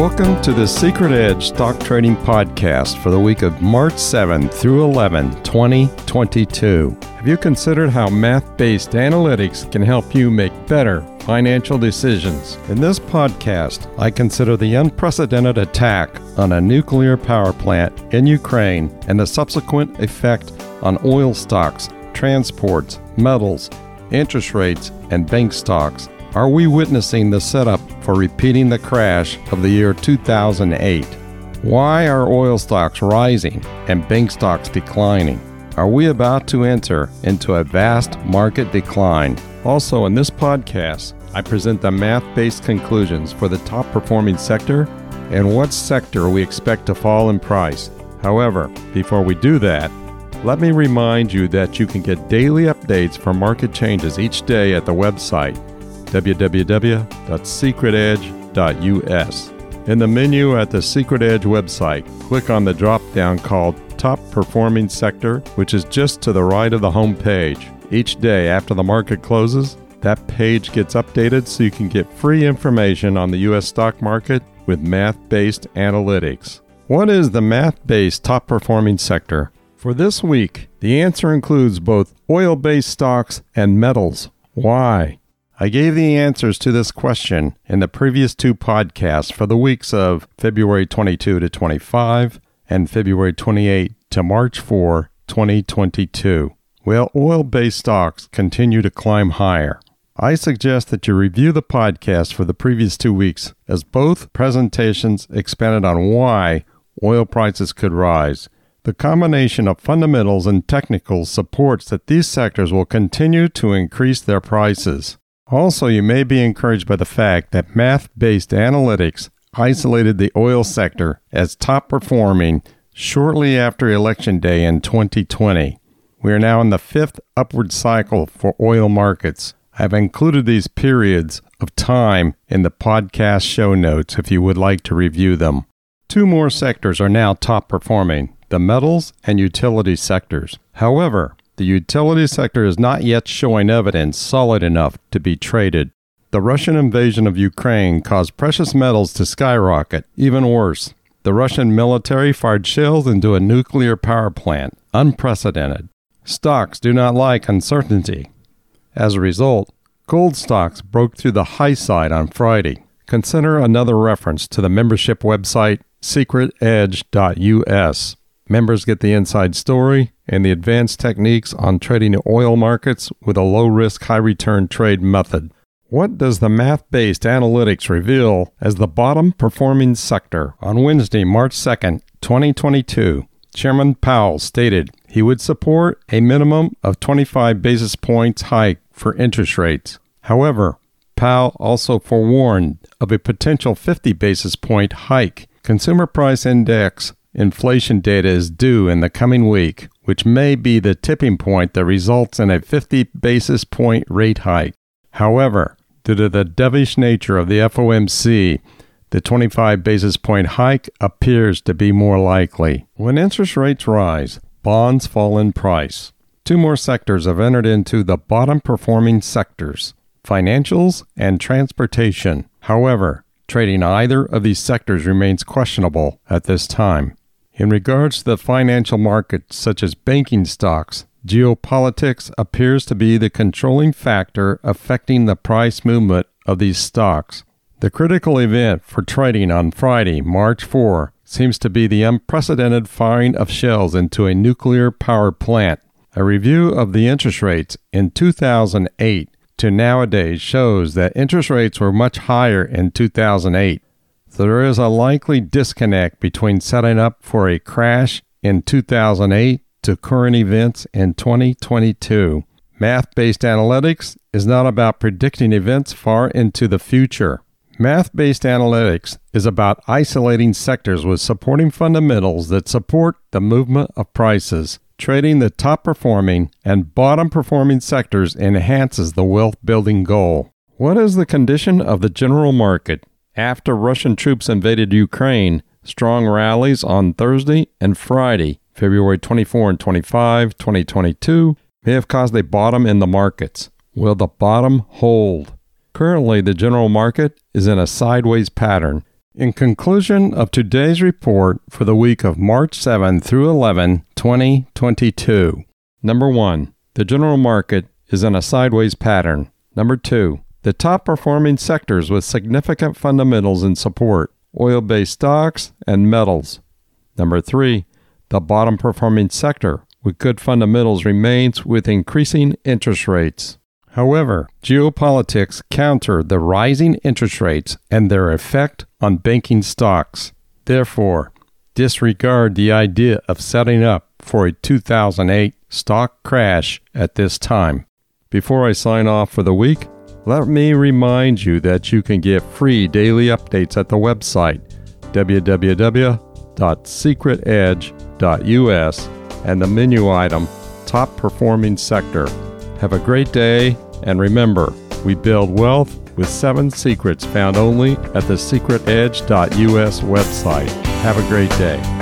Welcome to the Secret Edge Stock Trading Podcast for the week of March 7 through 11, 2022. Have you considered how math based analytics can help you make better financial decisions? In this podcast, I consider the unprecedented attack on a nuclear power plant in Ukraine and the subsequent effect on oil stocks, transports, metals, interest rates, and bank stocks are we witnessing the setup for repeating the crash of the year 2008? Why are oil stocks rising and bank stocks declining? Are we about to enter into a vast market decline? Also, in this podcast, I present the math based conclusions for the top performing sector and what sector we expect to fall in price. However, before we do that, let me remind you that you can get daily updates for market changes each day at the website www.secretedge.us. In the menu at the Secret Edge website, click on the drop down called Top Performing Sector, which is just to the right of the home page. Each day after the market closes, that page gets updated so you can get free information on the U.S. stock market with math based analytics. What is the math based top performing sector? For this week, the answer includes both oil based stocks and metals. Why? I gave the answers to this question in the previous two podcasts for the weeks of February 22 to 25 and February 28 to March 4, 2022. Well, oil based stocks continue to climb higher. I suggest that you review the podcast for the previous two weeks, as both presentations expanded on why oil prices could rise. The combination of fundamentals and technicals supports that these sectors will continue to increase their prices. Also, you may be encouraged by the fact that math based analytics isolated the oil sector as top performing shortly after Election Day in 2020. We are now in the fifth upward cycle for oil markets. I have included these periods of time in the podcast show notes if you would like to review them. Two more sectors are now top performing the metals and utility sectors. However, the utility sector is not yet showing evidence solid enough to be traded. The Russian invasion of Ukraine caused precious metals to skyrocket. Even worse, the Russian military fired shells into a nuclear power plant. Unprecedented. Stocks do not like uncertainty. As a result, gold stocks broke through the high side on Friday. Consider another reference to the membership website secretedge.us. Members get the inside story and the advanced techniques on trading oil markets with a low risk, high return trade method. What does the math based analytics reveal as the bottom performing sector? On Wednesday, March 2nd, 2022, Chairman Powell stated he would support a minimum of 25 basis points hike for interest rates. However, Powell also forewarned of a potential 50 basis point hike. Consumer Price Index Inflation data is due in the coming week, which may be the tipping point that results in a 50 basis point rate hike. However, due to the dovish nature of the FOMC, the 25 basis point hike appears to be more likely. When interest rates rise, bonds fall in price. Two more sectors have entered into the bottom performing sectors financials and transportation. However, trading either of these sectors remains questionable at this time. In regards to the financial markets, such as banking stocks, geopolitics appears to be the controlling factor affecting the price movement of these stocks. The critical event for trading on Friday, March 4, seems to be the unprecedented firing of shells into a nuclear power plant. A review of the interest rates in 2008 to nowadays shows that interest rates were much higher in 2008 so there is a likely disconnect between setting up for a crash in 2008 to current events in 2022. Math based analytics is not about predicting events far into the future. Math based analytics is about isolating sectors with supporting fundamentals that support the movement of prices. Trading the top performing and bottom performing sectors enhances the wealth building goal. What is the condition of the general market? After Russian troops invaded Ukraine, strong rallies on Thursday and Friday, February 24 and 25, 2022, may have caused a bottom in the markets. Will the bottom hold? Currently, the general market is in a sideways pattern. In conclusion of today's report for the week of March 7 through 11, 2022. Number 1. The general market is in a sideways pattern. Number 2. The top performing sectors with significant fundamentals and support oil based stocks and metals. Number 3. The bottom performing sector with good fundamentals remains with increasing interest rates. However, geopolitics counter the rising interest rates and their effect on banking stocks. Therefore, disregard the idea of setting up for a 2008 stock crash at this time. Before I sign off for the week, let me remind you that you can get free daily updates at the website www.secretedge.us and the menu item Top Performing Sector. Have a great day, and remember, we build wealth with seven secrets found only at the secretedge.us website. Have a great day.